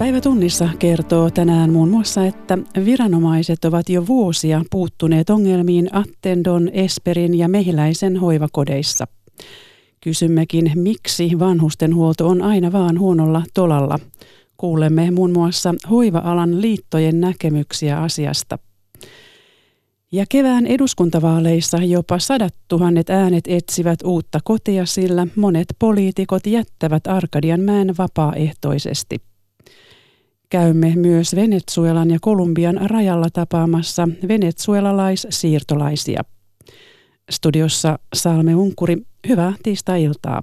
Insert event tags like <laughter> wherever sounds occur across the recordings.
Päivä tunnissa kertoo tänään muun muassa, että viranomaiset ovat jo vuosia puuttuneet ongelmiin Attendon, Esperin ja Mehiläisen hoivakodeissa. Kysymmekin, miksi vanhustenhuolto on aina vaan huonolla tolalla. Kuulemme muun muassa hoiva-alan liittojen näkemyksiä asiasta. Ja kevään eduskuntavaaleissa jopa sadat tuhannet äänet etsivät uutta kotia, sillä monet poliitikot jättävät Arkadianmäen vapaaehtoisesti. Käymme myös Venezuelan ja Kolumbian rajalla tapaamassa venezuelalais-siirtolaisia. Studiossa Salme Unkuri, hyvää tiistai-iltaa.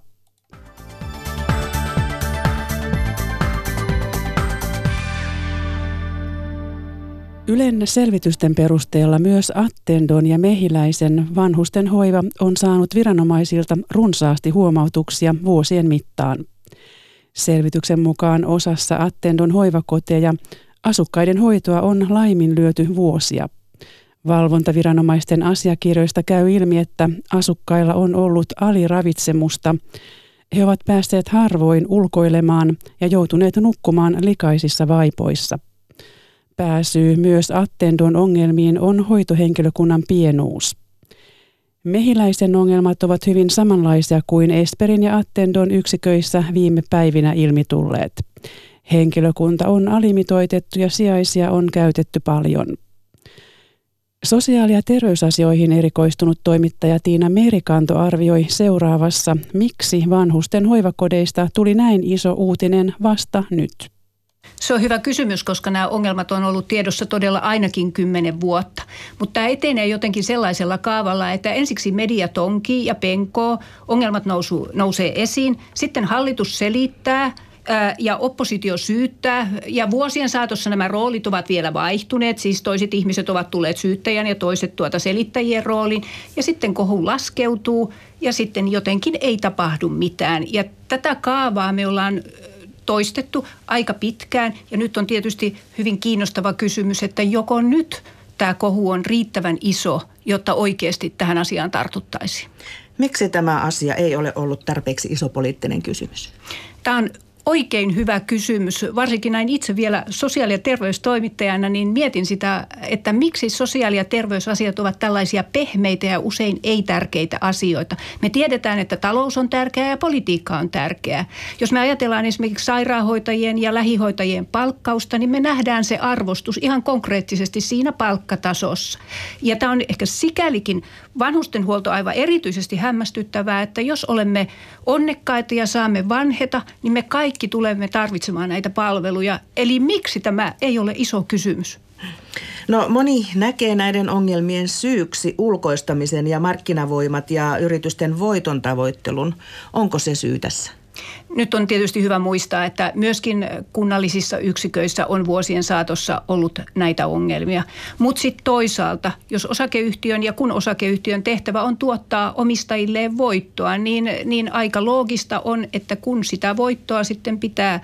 Ylen selvitysten perusteella myös Attendon ja Mehiläisen vanhusten hoiva on saanut viranomaisilta runsaasti huomautuksia vuosien mittaan. Selvityksen mukaan osassa Attendon hoivakoteja asukkaiden hoitoa on laiminlyöty vuosia. Valvontaviranomaisten asiakirjoista käy ilmi, että asukkailla on ollut aliravitsemusta. He ovat päässeet harvoin ulkoilemaan ja joutuneet nukkumaan likaisissa vaipoissa. Pääsyy myös Attendon ongelmiin on hoitohenkilökunnan pienuus. Mehiläisen ongelmat ovat hyvin samanlaisia kuin Esperin ja Attendon yksiköissä viime päivinä ilmitulleet. Henkilökunta on alimitoitettu ja sijaisia on käytetty paljon. Sosiaali- ja terveysasioihin erikoistunut toimittaja Tiina Merikanto arvioi seuraavassa, miksi vanhusten hoivakodeista tuli näin iso uutinen vasta nyt. Se on hyvä kysymys, koska nämä ongelmat on ollut tiedossa todella ainakin kymmenen vuotta. Mutta tämä etenee jotenkin sellaisella kaavalla, että ensiksi media tonkii ja penkoo, ongelmat nousu, nousee esiin, sitten hallitus selittää – ja oppositio syyttää. Ja vuosien saatossa nämä roolit ovat vielä vaihtuneet. Siis toiset ihmiset ovat tulleet syyttäjän ja toiset tuota selittäjien rooliin. Ja sitten kohu laskeutuu ja sitten jotenkin ei tapahdu mitään. Ja tätä kaavaa me ollaan toistettu aika pitkään. Ja nyt on tietysti hyvin kiinnostava kysymys, että joko nyt tämä kohu on riittävän iso, jotta oikeasti tähän asiaan tartuttaisiin. Miksi tämä asia ei ole ollut tarpeeksi iso poliittinen kysymys? Tämä on oikein hyvä kysymys. Varsinkin näin itse vielä sosiaali- ja terveystoimittajana, niin mietin sitä, että miksi sosiaali- ja terveysasiat ovat tällaisia pehmeitä ja usein ei-tärkeitä asioita. Me tiedetään, että talous on tärkeää ja politiikka on tärkeää. Jos me ajatellaan esimerkiksi sairaanhoitajien ja lähihoitajien palkkausta, niin me nähdään se arvostus ihan konkreettisesti siinä palkkatasossa. Ja tämä on ehkä sikälikin vanhustenhuolto aivan erityisesti hämmästyttävää, että jos olemme onnekkaita ja saamme vanheta, niin me kaikki tulemme tarvitsemaan näitä palveluja. Eli miksi tämä ei ole iso kysymys? No moni näkee näiden ongelmien syyksi ulkoistamisen ja markkinavoimat ja yritysten voiton tavoittelun. Onko se syy tässä? Nyt on tietysti hyvä muistaa, että myöskin kunnallisissa yksiköissä on vuosien saatossa ollut näitä ongelmia. Mutta sitten toisaalta, jos osakeyhtiön ja kun osakeyhtiön tehtävä on tuottaa omistajilleen voittoa, niin, niin aika loogista on, että kun sitä voittoa sitten pitää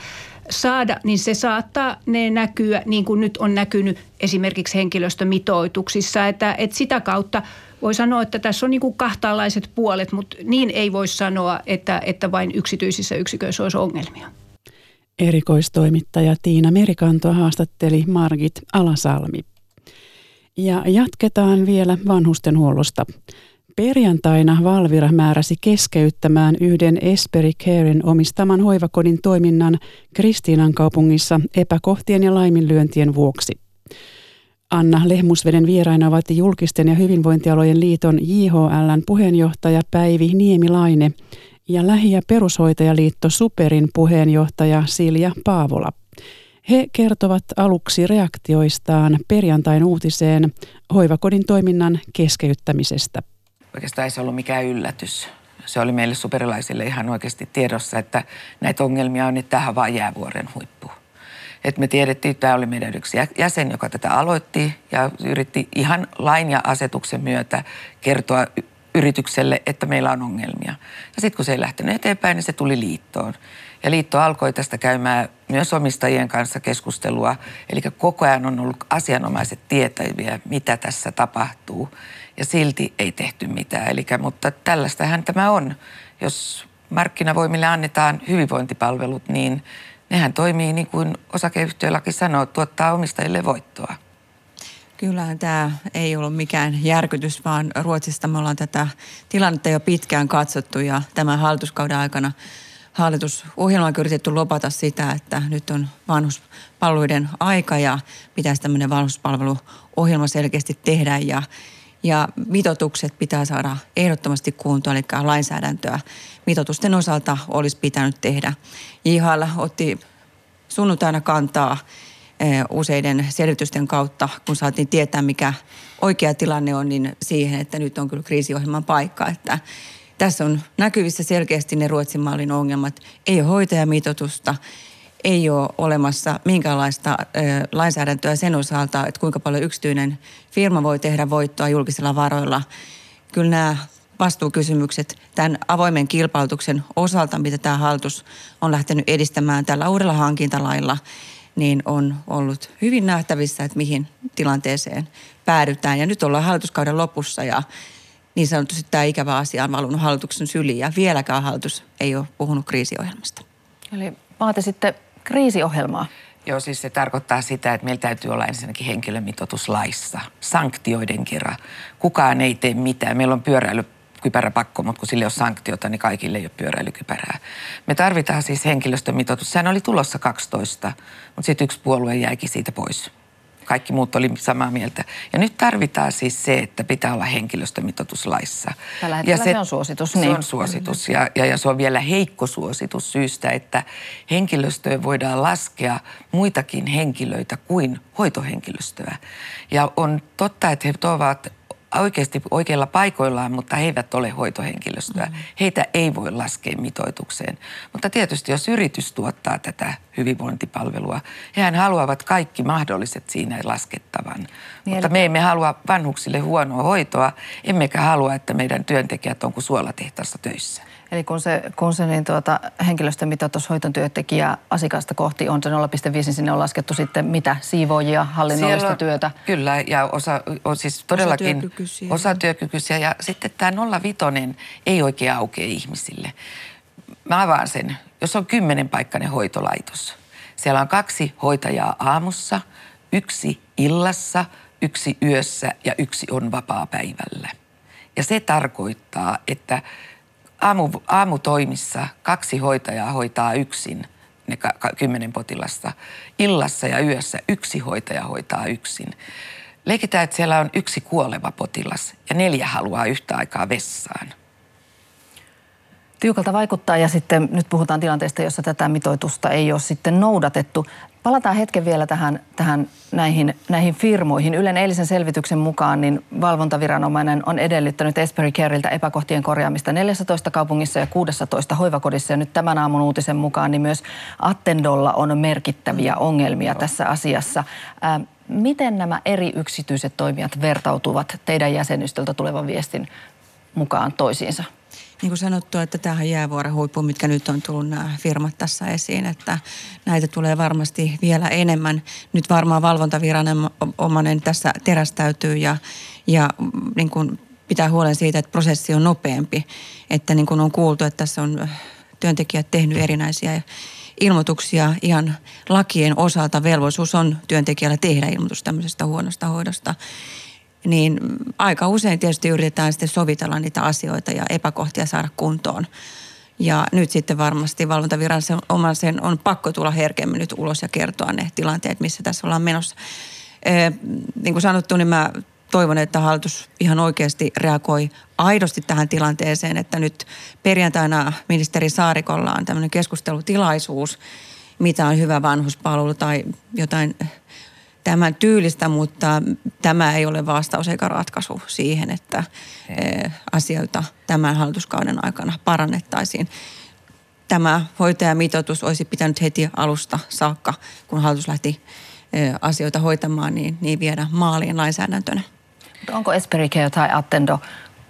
saada, niin se saattaa ne näkyä niin kuin nyt on näkynyt esimerkiksi henkilöstömitoituksissa, että, että sitä kautta – voi sanoa, että tässä on niin kuin kahtaanlaiset puolet, mutta niin ei voi sanoa, että, että vain yksityisissä yksiköissä olisi ongelmia. Erikoistoimittaja Tiina Merikanto haastatteli Margit Alasalmi. Ja jatketaan vielä vanhustenhuollosta. Perjantaina Valvira määräsi keskeyttämään yhden Esperi Caren omistaman hoivakodin toiminnan Kristiinan kaupungissa epäkohtien ja laiminlyöntien vuoksi. Anna Lehmusveden vieraina ovat julkisten ja hyvinvointialojen liiton JHLn puheenjohtaja Päivi Niemilaine ja Lähi- ja perushoitajaliitto Superin puheenjohtaja Silja Paavola. He kertovat aluksi reaktioistaan perjantain uutiseen hoivakodin toiminnan keskeyttämisestä. Oikeastaan ei se ollut mikään yllätys. Se oli meille superilaisille ihan oikeasti tiedossa, että näitä ongelmia on, että tähän vaan jäävuoren huippu että me tiedettiin, että tämä oli meidän yksi jäsen, joka tätä aloitti ja yritti ihan lain ja asetuksen myötä kertoa yritykselle, että meillä on ongelmia. Ja sitten kun se ei lähtenyt eteenpäin, niin se tuli liittoon. Ja liitto alkoi tästä käymään myös omistajien kanssa keskustelua. Eli koko ajan on ollut asianomaiset tietäviä, mitä tässä tapahtuu. Ja silti ei tehty mitään. Eli, mutta tällaistähän tämä on. Jos markkinavoimille annetaan hyvinvointipalvelut, niin nehän toimii niin kuin osakeyhtiölaki sanoo, tuottaa omistajille voittoa. Kyllähän tämä ei ollut mikään järkytys, vaan Ruotsista me ollaan tätä tilannetta jo pitkään katsottu ja tämän hallituskauden aikana hallitusohjelma on yritetty lopata sitä, että nyt on vanhuspalveluiden aika ja pitäisi tämmöinen vanhuspalveluohjelma selkeästi tehdä ja ja mitotukset pitää saada ehdottomasti kuntoon, eli lainsäädäntöä mitotusten osalta olisi pitänyt tehdä. JHL otti sunnuntaina kantaa eh, useiden selvitysten kautta, kun saatiin tietää, mikä oikea tilanne on, niin siihen, että nyt on kyllä kriisiohjelman paikka, että tässä on näkyvissä selkeästi ne Ruotsin mallin ongelmat. Ei ole hoitajamitoitusta, ei ole olemassa minkäänlaista ö, lainsäädäntöä sen osalta, että kuinka paljon yksityinen firma voi tehdä voittoa julkisilla varoilla. Kyllä nämä vastuukysymykset tämän avoimen kilpailutuksen osalta, mitä tämä hallitus on lähtenyt edistämään tällä uudella hankintalailla, niin on ollut hyvin nähtävissä, että mihin tilanteeseen päädytään. Ja nyt ollaan hallituskauden lopussa ja niin sanotusti tämä ikävä asia on valunut hallituksen syliin ja vieläkään hallitus ei ole puhunut kriisiohjelmasta. Eli vaatisitte kriisiohjelmaa. Joo, siis se tarkoittaa sitä, että meillä täytyy olla ensinnäkin henkilömitoitus laissa, sanktioiden kerran. Kukaan ei tee mitään. Meillä on pyöräily kypäräpakko, mutta kun sille on sanktiota, niin kaikille ei ole pyöräilykypärää. Me tarvitaan siis henkilöstömitoitus. Sehän oli tulossa 12, mutta sitten yksi puolue jäikin siitä pois kaikki muut oli samaa mieltä. Ja nyt tarvitaan siis se, että pitää olla henkilöstömitoitus laissa. Tällä hetkellä ja se, se on suositus. Se niin. on suositus ja, ja, ja se on vielä heikko suositus syystä, että henkilöstöön voidaan laskea muitakin henkilöitä kuin hoitohenkilöstöä. Ja on totta, että he tuovat oikeasti oikeilla paikoillaan, mutta he eivät ole hoitohenkilöstöä. Mm. Heitä ei voi laskea mitoitukseen. Mutta tietysti jos yritys tuottaa tätä hyvinvointipalvelua, hehän haluavat kaikki mahdolliset siinä laskettavan. Niin, mutta me emme halua vanhuksille huonoa hoitoa, emmekä halua, että meidän työntekijät on kuin suolatehtaassa töissä. Eli kun se, kun se niin tuota, henkilöstömitoitus hoiton työntekijä asiakasta kohti on se 0,5, niin sinne on laskettu sitten mitä? Siivoojia, hallinnollista on, työtä? Kyllä, ja osa on siis todellakin osatyökykyisiä. osatyökykyisiä. Ja sitten tämä 05 ei oikein aukea ihmisille. Mä avaan sen. Jos on kymmenen paikkainen hoitolaitos, siellä on kaksi hoitajaa aamussa, yksi illassa, yksi yössä ja yksi on vapaa päivällä. Ja se tarkoittaa, että aamu, aamutoimissa kaksi hoitajaa hoitaa yksin ne ka- ka- kymmenen potilasta. Illassa ja yössä yksi hoitaja hoitaa yksin. Leikitään, että siellä on yksi kuoleva potilas ja neljä haluaa yhtä aikaa vessaan. Tiukalta vaikuttaa ja sitten nyt puhutaan tilanteesta, jossa tätä mitoitusta ei ole sitten noudatettu. Palataan hetken vielä tähän, tähän näihin, näihin firmoihin. Ylen eilisen selvityksen mukaan niin valvontaviranomainen on edellyttänyt Esperi Careilta epäkohtien korjaamista 14 kaupungissa ja 16 hoivakodissa. Ja nyt tämän aamun uutisen mukaan niin myös Attendolla on merkittäviä ongelmia tässä asiassa. Ää, miten nämä eri yksityiset toimijat vertautuvat teidän jäsenystöltä tulevan viestin mukaan toisiinsa? Niin kuin sanottu, että tähän jäävuoren huippu, mitkä nyt on tullut nämä firmat tässä esiin, että näitä tulee varmasti vielä enemmän. Nyt varmaan valvontaviranomainen tässä terästäytyy ja, ja niin kuin pitää huolen siitä, että prosessi on nopeampi. Että niin kuin on kuultu, että tässä on työntekijät tehnyt erinäisiä ilmoituksia ihan lakien osalta. Velvollisuus on työntekijällä tehdä ilmoitus tämmöisestä huonosta hoidosta niin aika usein tietysti yritetään sitten sovitella niitä asioita ja epäkohtia saada kuntoon. Ja nyt sitten varmasti valvontaviranomaisen on pakko tulla herkemmin nyt ulos ja kertoa ne tilanteet, missä tässä ollaan menossa. Ee, niin kuin sanottu, niin mä toivon, että hallitus ihan oikeasti reagoi aidosti tähän tilanteeseen, että nyt perjantaina ministeri Saarikolla on tämmöinen keskustelutilaisuus, mitä on hyvä vanhuspalvelu tai jotain tämän tyylistä, mutta tämä ei ole vastaus eikä ratkaisu siihen, että eh, asioita tämän hallituskauden aikana parannettaisiin. Tämä hoitajamitoitus olisi pitänyt heti alusta saakka, kun hallitus lähti eh, asioita hoitamaan, niin, niin viedä maaliin lainsäädäntönä. Mutta onko Esperi Care tai Attendo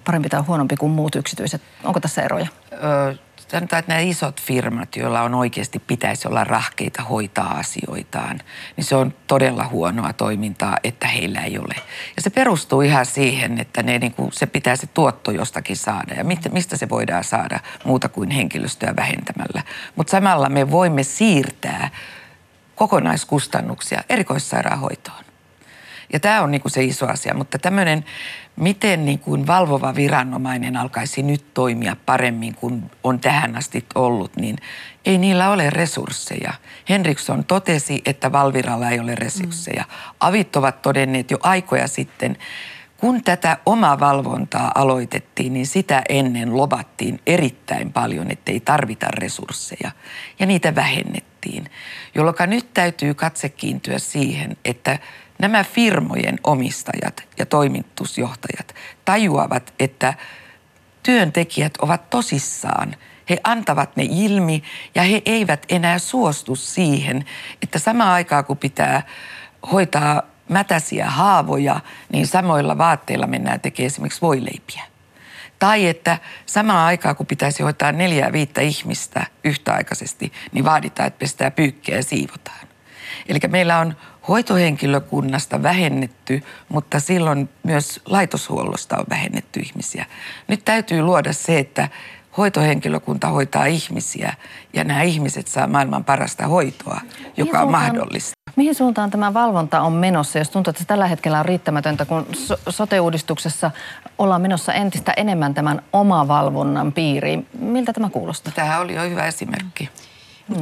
parempi tai huonompi kuin muut yksityiset? Onko tässä eroja? Öö, sanotaan, että nämä isot firmat, joilla on oikeasti pitäisi olla rahkeita hoitaa asioitaan, niin se on todella huonoa toimintaa, että heillä ei ole. Ja se perustuu ihan siihen, että ne, niin kuin, se pitää se tuotto jostakin saada. Ja mistä se voidaan saada muuta kuin henkilöstöä vähentämällä. Mutta samalla me voimme siirtää kokonaiskustannuksia erikoissairaanhoitoon. Ja tämä on niin kuin se iso asia, mutta tämmöinen, miten niin kuin valvova viranomainen alkaisi nyt toimia paremmin kuin on tähän asti ollut, niin ei niillä ole resursseja. Henriksson totesi, että Valviralla ei ole resursseja. Avit ovat todenneet jo aikoja sitten, kun tätä omaa valvontaa aloitettiin, niin sitä ennen lobattiin erittäin paljon, ettei tarvita resursseja. Ja niitä vähennettiin, jolloin nyt täytyy katse kiintyä siihen, että nämä firmojen omistajat ja toimitusjohtajat tajuavat, että työntekijät ovat tosissaan. He antavat ne ilmi ja he eivät enää suostu siihen, että sama aikaa kun pitää hoitaa mätäsiä haavoja, niin samoilla vaatteilla mennään tekemään esimerkiksi voileipiä. Tai että samaan aikaan, kun pitäisi hoitaa neljää viittä ihmistä yhtäaikaisesti, niin vaaditaan, että pestää pyykkiä ja siivotaan. Eli meillä on hoitohenkilökunnasta vähennetty, mutta silloin myös laitoshuollosta on vähennetty ihmisiä. Nyt täytyy luoda se, että hoitohenkilökunta hoitaa ihmisiä ja nämä ihmiset saa maailman parasta hoitoa, joka on mahdollista. Mihin suuntaan tämä valvonta on menossa, jos tuntuu, että se tällä hetkellä on riittämätöntä, kun sote-uudistuksessa ollaan menossa entistä enemmän tämän omavalvonnan piiriin. Miltä tämä kuulostaa? Tämä oli jo hyvä esimerkki. Mm.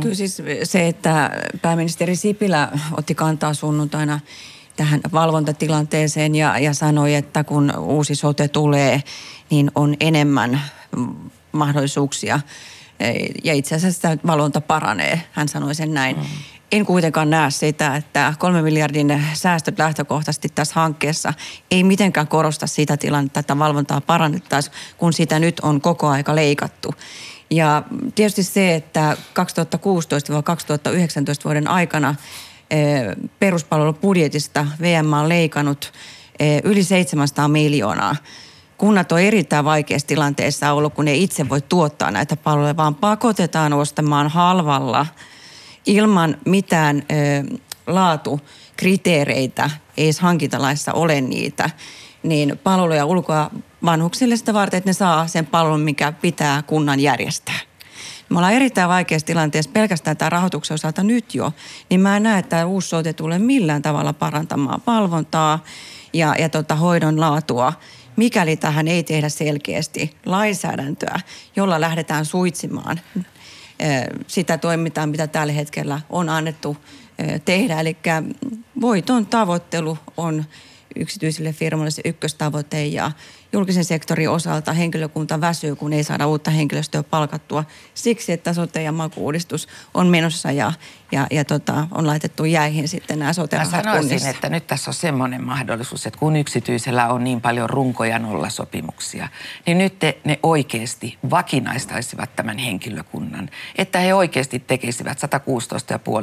Kyllä siis se, että pääministeri Sipilä otti kantaa sunnuntaina tähän valvontatilanteeseen ja, ja sanoi, että kun uusi sote tulee, niin on enemmän mahdollisuuksia ja itse asiassa tämä valvonta paranee. Hän sanoi sen näin. Mm. En kuitenkaan näe sitä, että kolme miljardin säästöt lähtökohtaisesti tässä hankkeessa ei mitenkään korosta sitä tilannetta, että valvontaa parannettaisiin, kun sitä nyt on koko aika leikattu. Ja tietysti se, että 2016-2019 vuoden aikana eh, peruspalvelubudjetista VM on leikannut eh, yli 700 miljoonaa. Kunnat on erittäin vaikeassa tilanteessa ollut, kun ne itse voi tuottaa näitä palveluja, vaan pakotetaan ostamaan halvalla ilman mitään eh, laatukriteereitä, ei edes hankintalaissa ole niitä, niin palveluja ulkoa vanhuksille sitä varten, että ne saa sen palvelun, mikä pitää kunnan järjestää. Me ollaan erittäin vaikeassa tilanteessa pelkästään tämän rahoituksen osalta nyt jo, niin mä en näe, että tämä uusi sote tulee millään tavalla parantamaan valvontaa ja, ja tota, hoidon laatua, mikäli tähän ei tehdä selkeästi lainsäädäntöä, jolla lähdetään suitsimaan sitä toimintaa, mitä tällä hetkellä on annettu tehdä. Eli voiton tavoittelu on yksityisille firmoille se ykköstavoite ja julkisen sektorin osalta henkilökunta väsyy, kun ei saada uutta henkilöstöä palkattua siksi, että sote- ja makuudistus on menossa ja, ja, ja tota, on laitettu jäihin sitten nämä sote Mä sanoisin, kunnissa. että nyt tässä on semmoinen mahdollisuus, että kun yksityisellä on niin paljon runkoja nollasopimuksia, niin nyt te, ne oikeasti vakinaistaisivat tämän henkilökunnan, että he oikeasti tekisivät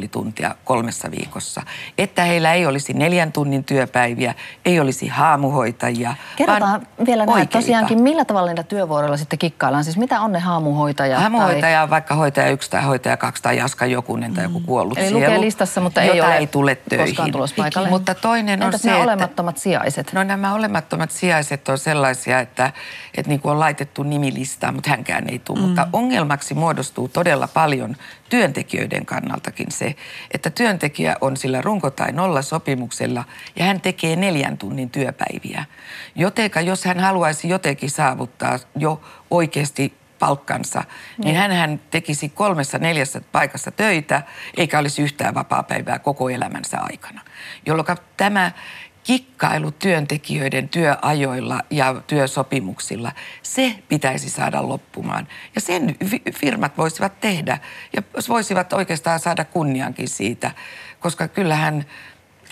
116,5 tuntia kolmessa viikossa, että heillä ei olisi neljän tunnin työpäiviä, ei olisi haamuhoitajia. Kerrotaan vielä näin, tosiaankin millä tavalla niitä työvuoroilla sitten kikkaillaan? Siis mitä on ne haamuhoitajat? Haamuhoitaja tai... on vaikka hoitaja yksi tai hoitaja kaksi tai Jaska Jokunen tai joku kuollut Eli sielu, lukee listassa, mutta ei ole ei tule töihin. paikalle. Mutta toinen Entäs on se, nämä että, olemattomat sijaiset? No nämä olemattomat sijaiset on sellaisia, että, että niin kuin on laitettu nimilistaa, mutta hänkään ei tule. Mm. Mutta ongelmaksi muodostuu todella paljon työntekijöiden kannaltakin se, että työntekijä on sillä runko- tai nollasopimuksella ja hän tekee neljän tunnin työpäiviä. Jotenka jos hän haluaisi jotenkin saavuttaa jo oikeasti palkkansa, niin hän, hän tekisi kolmessa neljässä paikassa töitä, eikä olisi yhtään vapaa-päivää koko elämänsä aikana. Jolloin tämä kikkailu työntekijöiden työajoilla ja työsopimuksilla, se pitäisi saada loppumaan. Ja sen firmat voisivat tehdä ja voisivat oikeastaan saada kunniankin siitä, koska kyllähän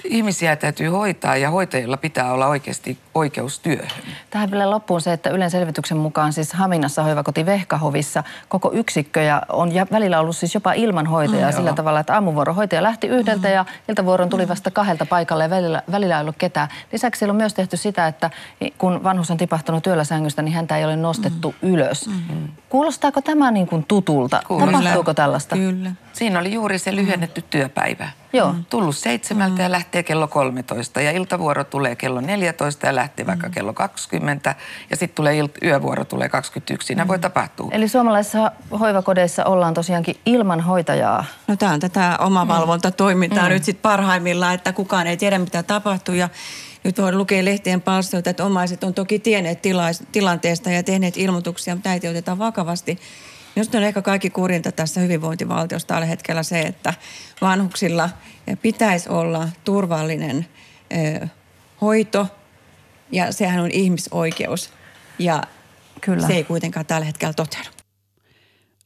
ihmisiä täytyy hoitaa ja hoitajilla pitää olla oikeasti oikeus työhön. Tähän vielä loppuun se, että Ylen selvityksen mukaan siis Haminassa hoivakoti Vehkahovissa koko yksikkö ja on välillä ollut siis jopa ilman hoitajaa mm, sillä joo. tavalla, että aamuvuorohoitaja lähti yhdeltä mm. ja iltavuoron tuli vasta kahdelta paikalle ja välillä, välillä ei ollut ketään. Lisäksi siellä on myös tehty sitä, että kun vanhus on tipahtunut työllä sängystä, niin häntä ei ole nostettu mm. ylös. Mm. Kuulostaako tämä niin kuin tutulta? Kuulostaa. Tapahtuuko tällaista? Kyllä. Siinä oli juuri se lyhennetty työpäivä. Joo. Mm. Tullut seitsemältä ja lähtee kello 13 ja iltavuoro tulee kello 14 ja lähtee vaikka mm. kello 20 ja sitten tulee il- yövuoro tulee 21. Siinä mm. voi tapahtua. Eli suomalaisissa hoivakodeissa ollaan tosiaankin ilman hoitajaa. No tämä on tätä omavalvontatoimintaa mm. nyt sitten parhaimmillaan, että kukaan ei tiedä mitä tapahtuu ja nyt voi lukea lehtien palstoita, että omaiset on toki tienneet tila- tilanteesta ja tehneet ilmoituksia, mutta näitä ei oteta vakavasti. Minusta on ehkä kaikki kurinta tässä hyvinvointivaltiossa tällä hetkellä se, että vanhuksilla pitäisi olla turvallinen ö, hoito ja sehän on ihmisoikeus ja Kyllä. se ei kuitenkaan tällä hetkellä toteudu.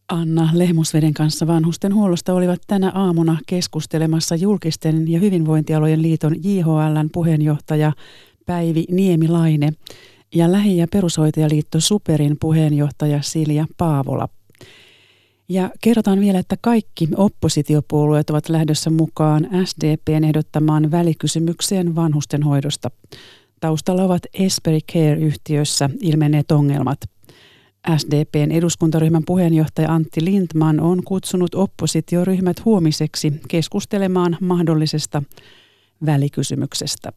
Anna Lehmusveden kanssa vanhusten huollosta olivat tänä aamuna keskustelemassa julkisten ja hyvinvointialojen liiton JHLn puheenjohtaja Päivi Niemilaine ja Lähi- ja perushoitajaliitto Superin puheenjohtaja Silja Paavola. Ja kerrotaan vielä, että kaikki oppositiopuolueet ovat lähdössä mukaan SDPn ehdottamaan välikysymykseen vanhustenhoidosta. Taustalla ovat Esperi Care-yhtiössä ilmenneet ongelmat. SDPn eduskuntaryhmän puheenjohtaja Antti Lindman on kutsunut oppositioryhmät huomiseksi keskustelemaan mahdollisesta välikysymyksestä.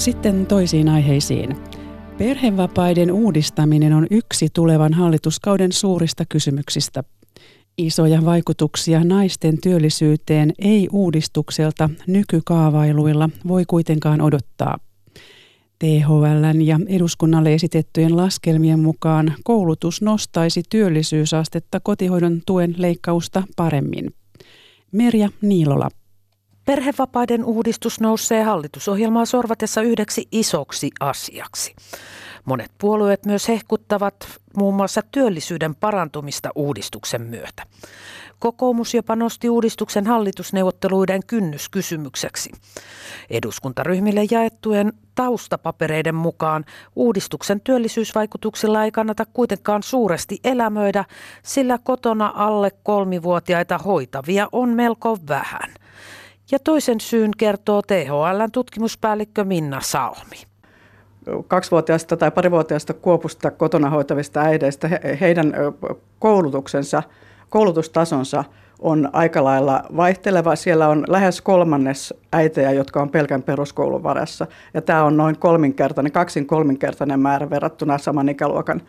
Sitten toisiin aiheisiin. Perhevapaiden uudistaminen on yksi tulevan hallituskauden suurista kysymyksistä. Isoja vaikutuksia naisten työllisyyteen ei uudistukselta nykykaavailuilla voi kuitenkaan odottaa. THLn ja eduskunnalle esitettyjen laskelmien mukaan koulutus nostaisi työllisyysastetta kotihoidon tuen leikkausta paremmin. Merja Niilola. Perhevapaiden uudistus nousee hallitusohjelmaa sorvatessa yhdeksi isoksi asiaksi. Monet puolueet myös hehkuttavat muun muassa työllisyyden parantumista uudistuksen myötä. Kokoomus jopa nosti uudistuksen hallitusneuvotteluiden kynnyskysymykseksi. Eduskuntaryhmille jaettujen taustapapereiden mukaan uudistuksen työllisyysvaikutuksilla ei kannata kuitenkaan suuresti elämöidä, sillä kotona alle kolmivuotiaita hoitavia on melko vähän. Ja toisen syyn kertoo THLn tutkimuspäällikkö Minna Salmi. Kaksivuotiaista tai parivuotiaista Kuopusta kotona hoitavista äideistä he, heidän koulutuksensa, koulutustasonsa on aika lailla vaihteleva. Siellä on lähes kolmannes äitejä, jotka on pelkän peruskoulun varassa. Ja tämä on noin kolminkertainen, kaksin kolminkertainen määrä verrattuna saman ikäluokan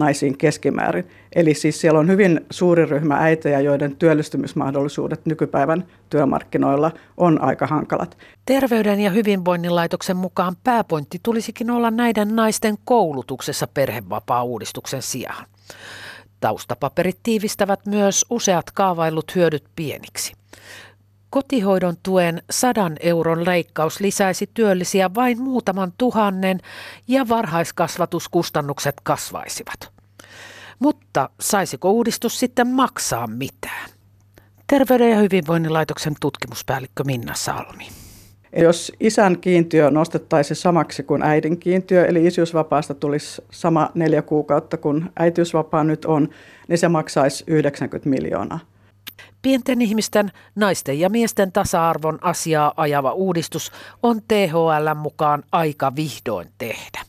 naisiin keskimäärin. Eli siis siellä on hyvin suuri ryhmä äitejä, joiden työllistymismahdollisuudet nykypäivän työmarkkinoilla on aika hankalat. Terveyden ja hyvinvoinnin laitoksen mukaan pääpointti tulisikin olla näiden naisten koulutuksessa perhevapaa-uudistuksen sijaan. Taustapaperit tiivistävät myös useat kaavailut hyödyt pieniksi. Kotihoidon tuen sadan euron leikkaus lisäisi työllisiä vain muutaman tuhannen ja varhaiskasvatuskustannukset kasvaisivat. Mutta saisiko uudistus sitten maksaa mitään? Terveyden ja hyvinvoinnin laitoksen tutkimuspäällikkö Minna Salmi. Jos isän kiintiö nostettaisiin samaksi kuin äidin kiintiö, eli isyysvapaasta tulisi sama neljä kuukautta kuin äitiysvapaa nyt on, niin se maksaisi 90 miljoonaa. Pienten ihmisten, naisten ja miesten tasa-arvon asiaa ajava uudistus on THL mukaan aika vihdoin tehdä.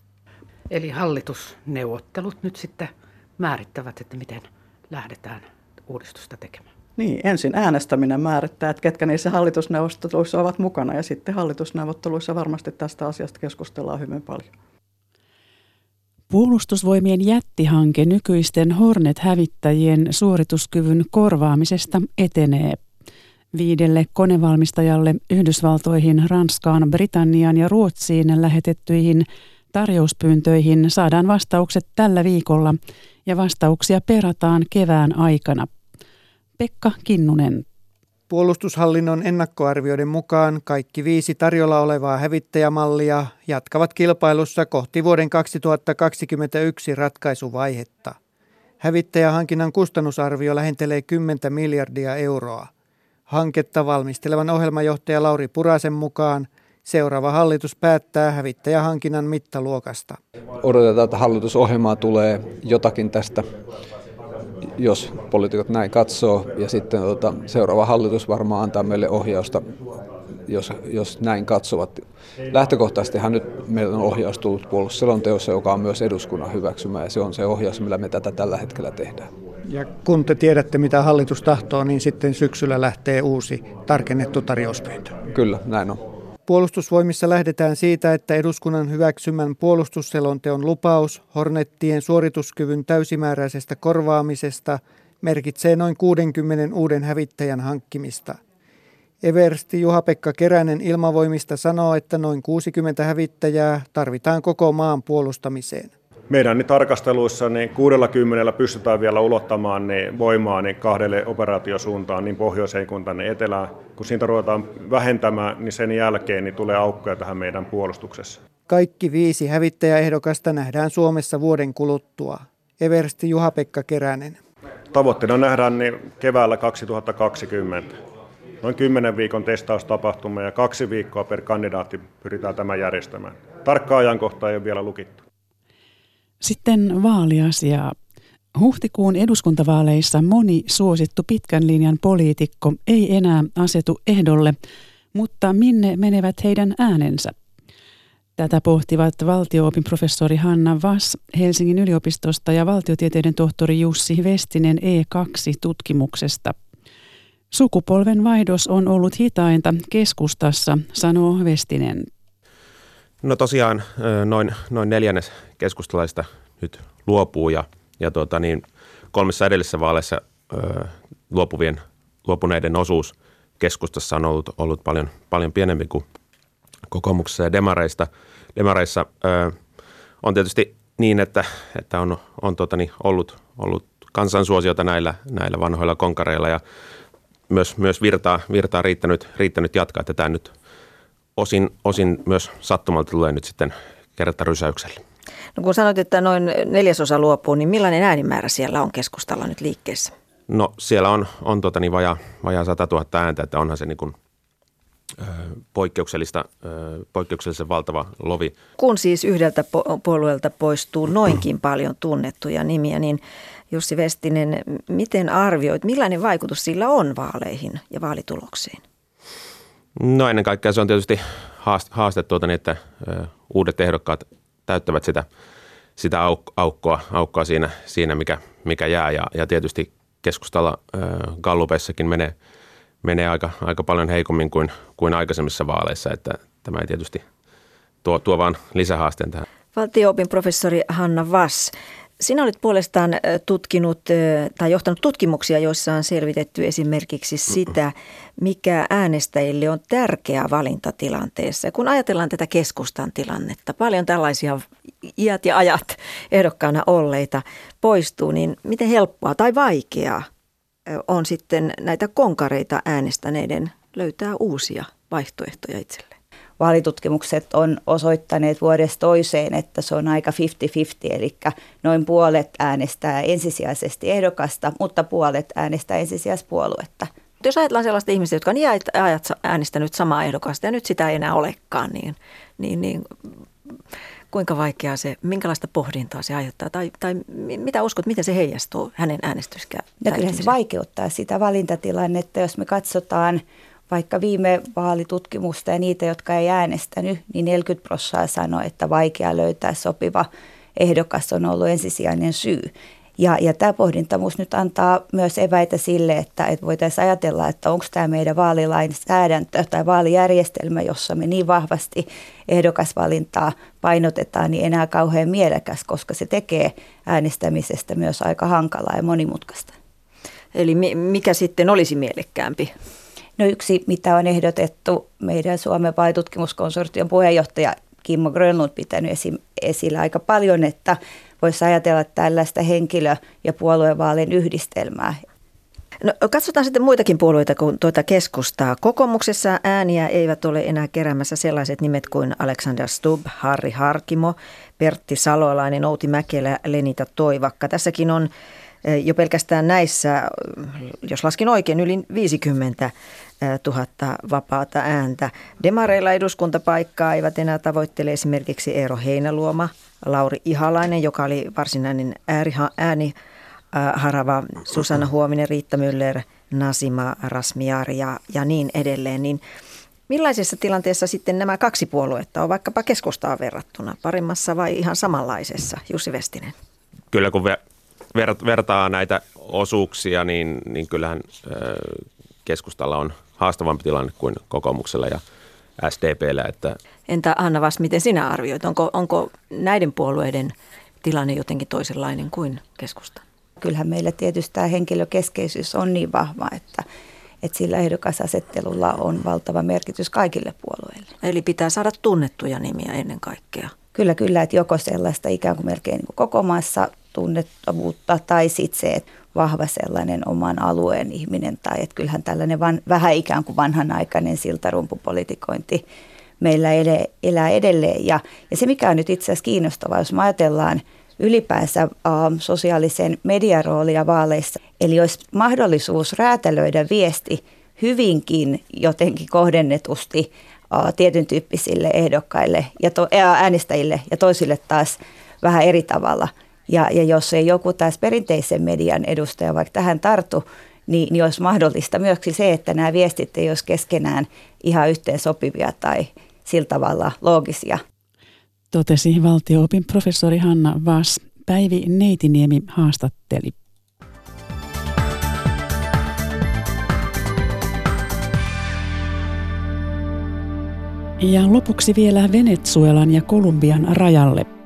Eli hallitusneuvottelut nyt sitten määrittävät, että miten lähdetään uudistusta tekemään. Niin, ensin äänestäminen määrittää, että ketkä niissä hallitusneuvotteluissa ovat mukana ja sitten hallitusneuvotteluissa varmasti tästä asiasta keskustellaan hyvin paljon. Puolustusvoimien jättihanke nykyisten Hornet-hävittäjien suorituskyvyn korvaamisesta etenee. Viidelle konevalmistajalle Yhdysvaltoihin, Ranskaan, Britanniaan ja Ruotsiin lähetettyihin tarjouspyyntöihin saadaan vastaukset tällä viikolla ja vastauksia perataan kevään aikana. Pekka Kinnunen. Puolustushallinnon ennakkoarvioiden mukaan kaikki viisi tarjolla olevaa hävittäjämallia jatkavat kilpailussa kohti vuoden 2021 ratkaisuvaihetta. Hävittäjähankinnan kustannusarvio lähentelee 10 miljardia euroa. Hanketta valmistelevan ohjelmajohtaja Lauri Purasen mukaan seuraava hallitus päättää hävittäjähankinnan mittaluokasta. Odotetaan, että hallitusohjelmaa tulee jotakin tästä, jos poliitikot näin katsoo. Ja sitten tuota, seuraava hallitus varmaan antaa meille ohjausta, jos, jos näin katsovat. Lähtökohtaisestihan nyt meillä on ohjaus tullut puolustusselonteossa, joka on myös eduskunnan hyväksymä, ja se on se ohjaus, millä me tätä tällä hetkellä tehdään. Ja kun te tiedätte, mitä hallitus tahtoo, niin sitten syksyllä lähtee uusi tarkennettu tarjouspyyntö. Kyllä, näin on. Puolustusvoimissa lähdetään siitä, että eduskunnan hyväksymän puolustusselonteon lupaus Hornettien suorituskyvyn täysimääräisestä korvaamisesta merkitsee noin 60 uuden hävittäjän hankkimista – Eversti Juha-Pekka Keränen ilmavoimista sanoo, että noin 60 hävittäjää tarvitaan koko maan puolustamiseen. Meidän niin tarkasteluissa niin 60 pystytään vielä ulottamaan niin voimaa niin kahdelle operaatiosuuntaan, niin pohjoiseen kuin tänne etelään. Kun siitä ruvetaan vähentämään, niin sen jälkeen niin tulee aukkoja tähän meidän puolustuksessa. Kaikki viisi hävittäjäehdokasta nähdään Suomessa vuoden kuluttua. Eversti Juha-Pekka Keränen. Tavoitteena nähdään niin keväällä 2020 noin 10 viikon testaustapahtuma ja kaksi viikkoa per kandidaatti pyritään tämän järjestämään. Tarkka ajankohta ei ole vielä lukittu. Sitten vaaliasiaa. Huhtikuun eduskuntavaaleissa moni suosittu pitkän linjan poliitikko ei enää asetu ehdolle, mutta minne menevät heidän äänensä? Tätä pohtivat valtioopin professori Hanna Vass Helsingin yliopistosta ja valtiotieteiden tohtori Jussi Vestinen E2-tutkimuksesta – Sukupolven vaihdos on ollut hitainta keskustassa, sanoo Vestinen. No tosiaan noin, noin neljännes keskustalaista nyt luopuu ja, ja tuota niin, kolmessa edellisessä vaaleissa ö, luopuvien, luopuneiden osuus keskustassa on ollut, ollut paljon, paljon pienempi kuin kokoomuksessa ja demareista. Demareissa ö, on tietysti niin, että, että on, on tuota niin, ollut, ollut kansansuosiota näillä, näillä vanhoilla konkareilla ja myös, myös virtaa, virtaa riittänyt, riittänyt jatkaa, että tämä nyt osin, osin myös sattumalta tulee nyt sitten kerta rysäykselle. No kun sanoit, että noin neljäsosa luopuu, niin millainen äänimäärä siellä on keskustalla nyt liikkeessä? No siellä on, on tota niin vajaa, vajaa 100 000 ääntä, että onhan se niin kuin, ö, poikkeuksellista, ö, poikkeuksellisen valtava lovi. Kun siis yhdeltä puolueelta poistuu noinkin <clears throat> paljon tunnettuja nimiä, niin Jussi Vestinen, miten arvioit, millainen vaikutus sillä on vaaleihin ja vaalituloksiin? No ennen kaikkea se on tietysti haaste, tuota, niin, että uudet ehdokkaat täyttävät sitä, sitä auk- aukkoa, aukkoa siinä, siinä mikä, mikä jää. Ja, ja tietysti keskustalla Gallupeissakin menee, menee aika, aika paljon heikommin kuin, kuin aikaisemmissa vaaleissa, että tämä ei tietysti tuo, tuo vaan lisähaasteen tähän. Valtio-opin professori Hanna Vass, sinä olet puolestaan tutkinut tai johtanut tutkimuksia, joissa on selvitetty esimerkiksi sitä, mikä äänestäjille on tärkeä valintatilanteessa. Kun ajatellaan tätä keskustan tilannetta, paljon tällaisia iät ja ajat ehdokkaana olleita poistuu, niin miten helppoa tai vaikeaa on sitten näitä konkareita äänestäneiden löytää uusia vaihtoehtoja itselleen? Vaalitutkimukset on osoittaneet vuodesta toiseen, että se on aika 50-50, eli noin puolet äänestää ensisijaisesti ehdokasta, mutta puolet äänestää ensisijaisesti puoluetta. Jos ajatellaan sellaista ihmistä, jotka on ajat äänestänyt samaa ehdokasta ja nyt sitä ei enää olekaan, niin, niin, niin kuinka vaikeaa se, minkälaista pohdintaa se aiheuttaa tai, tai mitä uskot, miten se heijastuu hänen äänestyskäyttäytymiseen? No kyllä se vaikeuttaa sitä valintatilannetta, jos me katsotaan – vaikka viime vaalitutkimusta ja niitä, jotka ei äänestänyt, niin 40 prosenttia sanoi, että vaikea löytää sopiva ehdokas on ollut ensisijainen syy. Ja, ja tämä pohdintamus nyt antaa myös eväitä sille, että, että voitaisiin ajatella, että onko tämä meidän vaalilainsäädäntö tai vaalijärjestelmä, jossa me niin vahvasti ehdokasvalintaa painotetaan, niin enää kauhean mielekäs, koska se tekee äänestämisestä myös aika hankalaa ja monimutkaista. Eli mikä sitten olisi mielekkäämpi No yksi, mitä on ehdotettu meidän Suomen vaitutkimuskonsortion puheenjohtaja Kimmo Grönlund pitänyt esillä aika paljon, että voisi ajatella tällaista henkilö- ja puoluevaalien yhdistelmää. No, katsotaan sitten muitakin puolueita kuin tuota keskustaa. Kokoomuksessa ääniä eivät ole enää keräämässä sellaiset nimet kuin Alexander Stubb, Harri Harkimo, Pertti Salolainen, Outi Mäkelä, Lenita Toivakka. Tässäkin on Jo pelkästään näissä, jos laskin oikein, yli 50 000 vapaata ääntä. Demareilla eduskuntapaikkaa eivät enää tavoittele esimerkiksi Eero Heinäluoma, Lauri Ihalainen, joka oli varsinainen ääni harava, Susanna Huominen, Riitta Müller, Nasima Rasmiar ja, ja niin edelleen. Niin millaisessa tilanteessa sitten nämä kaksi puoluetta on vaikkapa keskustaa verrattuna? Parimmassa vai ihan samanlaisessa? Jussi Vestinen. Kyllä kun vertaa näitä osuuksia, niin, niin kyllähän keskustalla on haastavampi tilanne kuin kokoomuksella ja SDPllä. Että Entä Anna Vas, miten sinä arvioit? Onko, onko näiden puolueiden tilanne jotenkin toisenlainen kuin keskusta? Kyllähän meillä tietysti tämä henkilökeskeisyys on niin vahva, että, että sillä ehdokasasettelulla on valtava merkitys kaikille puolueille. Eli pitää saada tunnettuja nimiä ennen kaikkea. Kyllä, kyllä, että joko sellaista ikään kuin melkein niin kuin koko maassa tunnettavuutta tai sitten se, että vahva sellainen oman alueen ihminen tai että kyllähän tällainen van, vähän ikään kuin vanhanaikainen siltarumpupolitikointi meillä ele, elää edelleen. Ja, ja se mikä on nyt itse asiassa kiinnostavaa, jos me ajatellaan ylipäänsä äh, sosiaalisen median roolia vaaleissa, eli olisi mahdollisuus räätälöidä viesti hyvinkin jotenkin kohdennetusti äh, tietyn tyyppisille ehdokkaille ja to, äänestäjille ja toisille taas vähän eri tavalla – ja, ja jos ei joku taas perinteisen median edustaja vaikka tähän tartu, niin, niin olisi mahdollista myöskin se, että nämä viestit ei olisi keskenään ihan yhteen sopivia tai sillä tavalla loogisia. Totesi valtioopin professori Hanna Vaas. Päivi Neitiniemi haastatteli. Ja lopuksi vielä Venezuelan ja Kolumbian rajalle –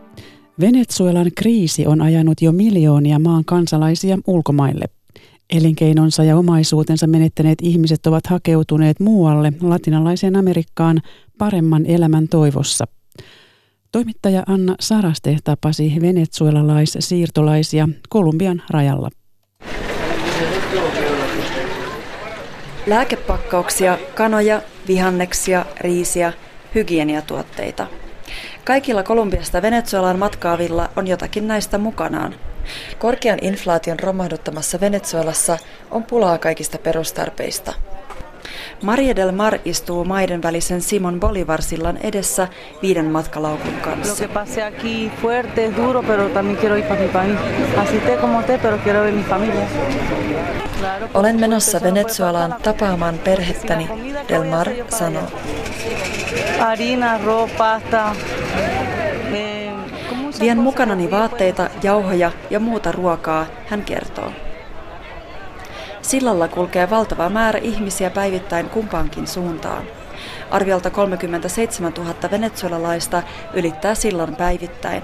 Venezuelan kriisi on ajanut jo miljoonia maan kansalaisia ulkomaille. Elinkeinonsa ja omaisuutensa menettäneet ihmiset ovat hakeutuneet muualle latinalaiseen Amerikkaan paremman elämän toivossa. Toimittaja Anna Saraste tapasi venezuelalais-siirtolaisia Kolumbian rajalla. Lääkepakkauksia, kanoja, vihanneksia, riisiä, hygieniatuotteita – Kaikilla Kolumbiasta Venezuelaan matkaavilla on jotakin näistä mukanaan. Korkean inflaation romahduttamassa Venezuelassa on pulaa kaikista perustarpeista. Maria del Mar istuu maiden välisen Simon Bolivar-sillan edessä viiden matkalaukun kanssa. Olen menossa Venezuelaan tapaamaan perhettäni, Del Mar sanoo. Harina, ropa, Vien mukanani vaatteita, jauhoja ja muuta ruokaa, hän kertoo. Sillalla kulkee valtava määrä ihmisiä päivittäin kumpaankin suuntaan. Arviolta 37 000 venezuelalaista ylittää sillan päivittäin.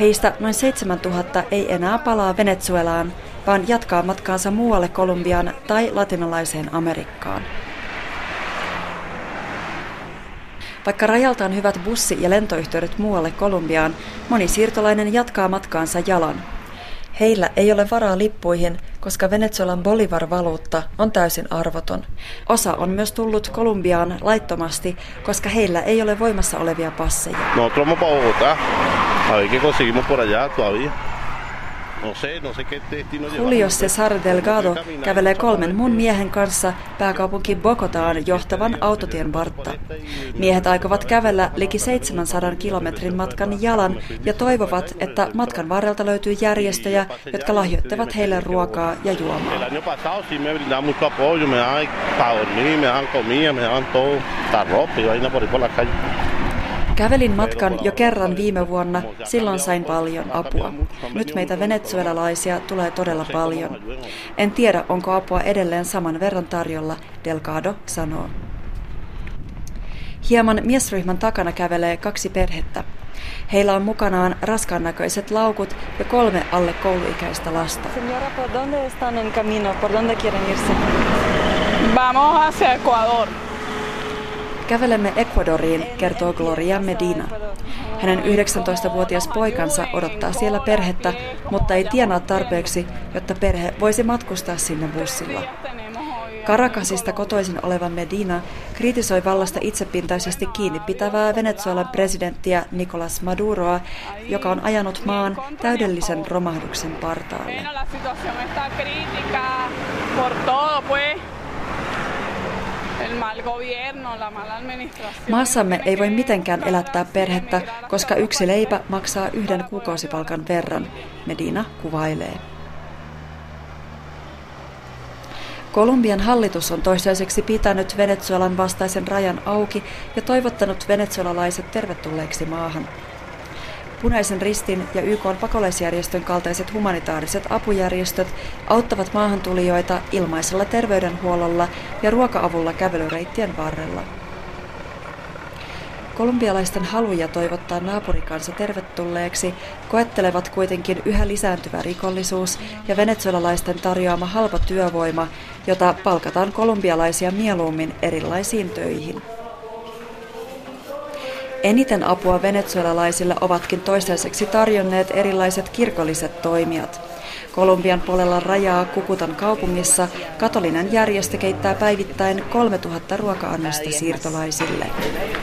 Heistä noin 7 000 ei enää palaa Venezuelaan, vaan jatkaa matkaansa muualle Kolumbiaan tai latinalaiseen Amerikkaan. Vaikka rajalta on hyvät bussi- ja lentoyhteydet muualle Kolumbiaan, moni siirtolainen jatkaa matkaansa jalan. Heillä ei ole varaa lippuihin, koska Venezuelan bolivar-valuutta on täysin arvoton. Osa on myös tullut Kolumbiaan laittomasti, koska heillä ei ole voimassa olevia passeja. No, Allá todavía. No Julio Cesar Delgado kävelee kolmen mun miehen kanssa pääkaupunki Bogotaan johtavan autotien vartta. Miehet aikovat kävellä liki 700 kilometrin matkan jalan ja toivovat, että matkan varrelta löytyy järjestöjä, jotka lahjoittavat heille ruokaa ja juomaa. Kävelin matkan jo kerran viime vuonna, silloin sain paljon apua. Nyt meitä venezuelalaisia tulee todella paljon. En tiedä, onko apua edelleen saman verran tarjolla, Delgado sanoo. Hieman miesryhmän takana kävelee kaksi perhettä. Heillä on mukanaan raskaan näköiset laukut ja kolme alle kouluikäistä lasta. Señora, por dónde están en camino? Por dónde quieren irse? Vamos hacia Ecuador. Kävelemme Ecuadoriin, kertoo Gloria Medina. Hänen 19-vuotias poikansa odottaa siellä perhettä, mutta ei tienaa tarpeeksi, jotta perhe voisi matkustaa sinne bussilla. Karakasista kotoisin oleva Medina kritisoi vallasta itsepintaisesti kiinni pitävää Venezuelan presidenttiä Nicolas Maduroa, joka on ajanut maan täydellisen romahduksen partaalle. Maassamme ei voi mitenkään elättää perhettä, koska yksi leipä maksaa yhden kuukausipalkan verran, Medina kuvailee. Kolumbian hallitus on toistaiseksi pitänyt Venezuelan vastaisen rajan auki ja toivottanut venezuelalaiset tervetulleeksi maahan. Punaisen ristin ja YK pakolaisjärjestön kaltaiset humanitaariset apujärjestöt auttavat maahantulijoita ilmaisella terveydenhuollolla ja ruoka-avulla kävelyreittien varrella. Kolumbialaisten haluja toivottaa naapurikansa tervetulleeksi koettelevat kuitenkin yhä lisääntyvä rikollisuus ja venezuelalaisten tarjoama halpa työvoima, jota palkataan kolumbialaisia mieluummin erilaisiin töihin. Eniten apua venezuelalaisille ovatkin toistaiseksi tarjonneet erilaiset kirkolliset toimijat. Kolumbian puolella rajaa Kukutan kaupungissa katolinen järjestö keittää päivittäin 3000 ruoka-annosta siirtolaisille.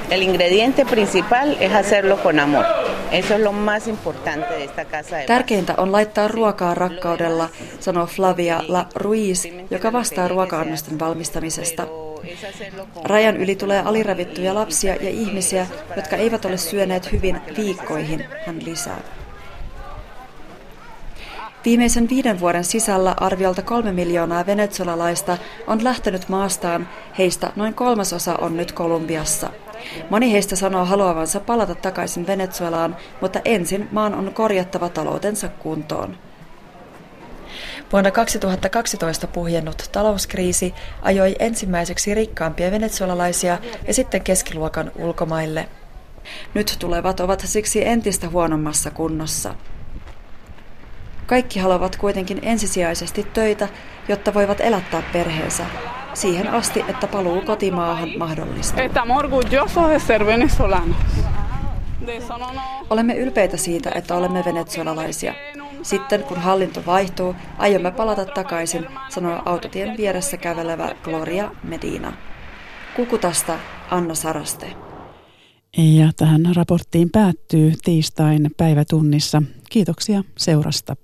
El ingrediente principal es hacerlo con amor. Eso es lo más importante de esta casa de Tärkeintä on laittaa ruokaa rakkaudella, sanoo Flavia La Ruiz, joka vastaa ruoka-annosten valmistamisesta. Rajan yli tulee aliravittuja lapsia ja ihmisiä, jotka eivät ole syöneet hyvin viikkoihin, hän lisää. Viimeisen viiden vuoden sisällä arviolta kolme miljoonaa venezuelalaista on lähtenyt maastaan, heistä noin kolmasosa on nyt Kolumbiassa. Moni heistä sanoo haluavansa palata takaisin Venezuelaan, mutta ensin maan on korjattava taloutensa kuntoon. Vuonna 2012 puhjennut talouskriisi ajoi ensimmäiseksi rikkaampia venezuelalaisia ja sitten keskiluokan ulkomaille. Nyt tulevat ovat siksi entistä huonommassa kunnossa. Kaikki haluavat kuitenkin ensisijaisesti töitä, jotta voivat elättää perheensä, siihen asti, että paluu kotimaahan mahdollistuu. Olemme ylpeitä siitä, että olemme venezuelalaisia. Sitten kun hallinto vaihtuu, aiomme palata takaisin, sanoo autotien vieressä kävelevä Gloria Medina. Kukutasta Anna Saraste. Ja tähän raporttiin päättyy tiistain päivätunnissa. Kiitoksia seurasta.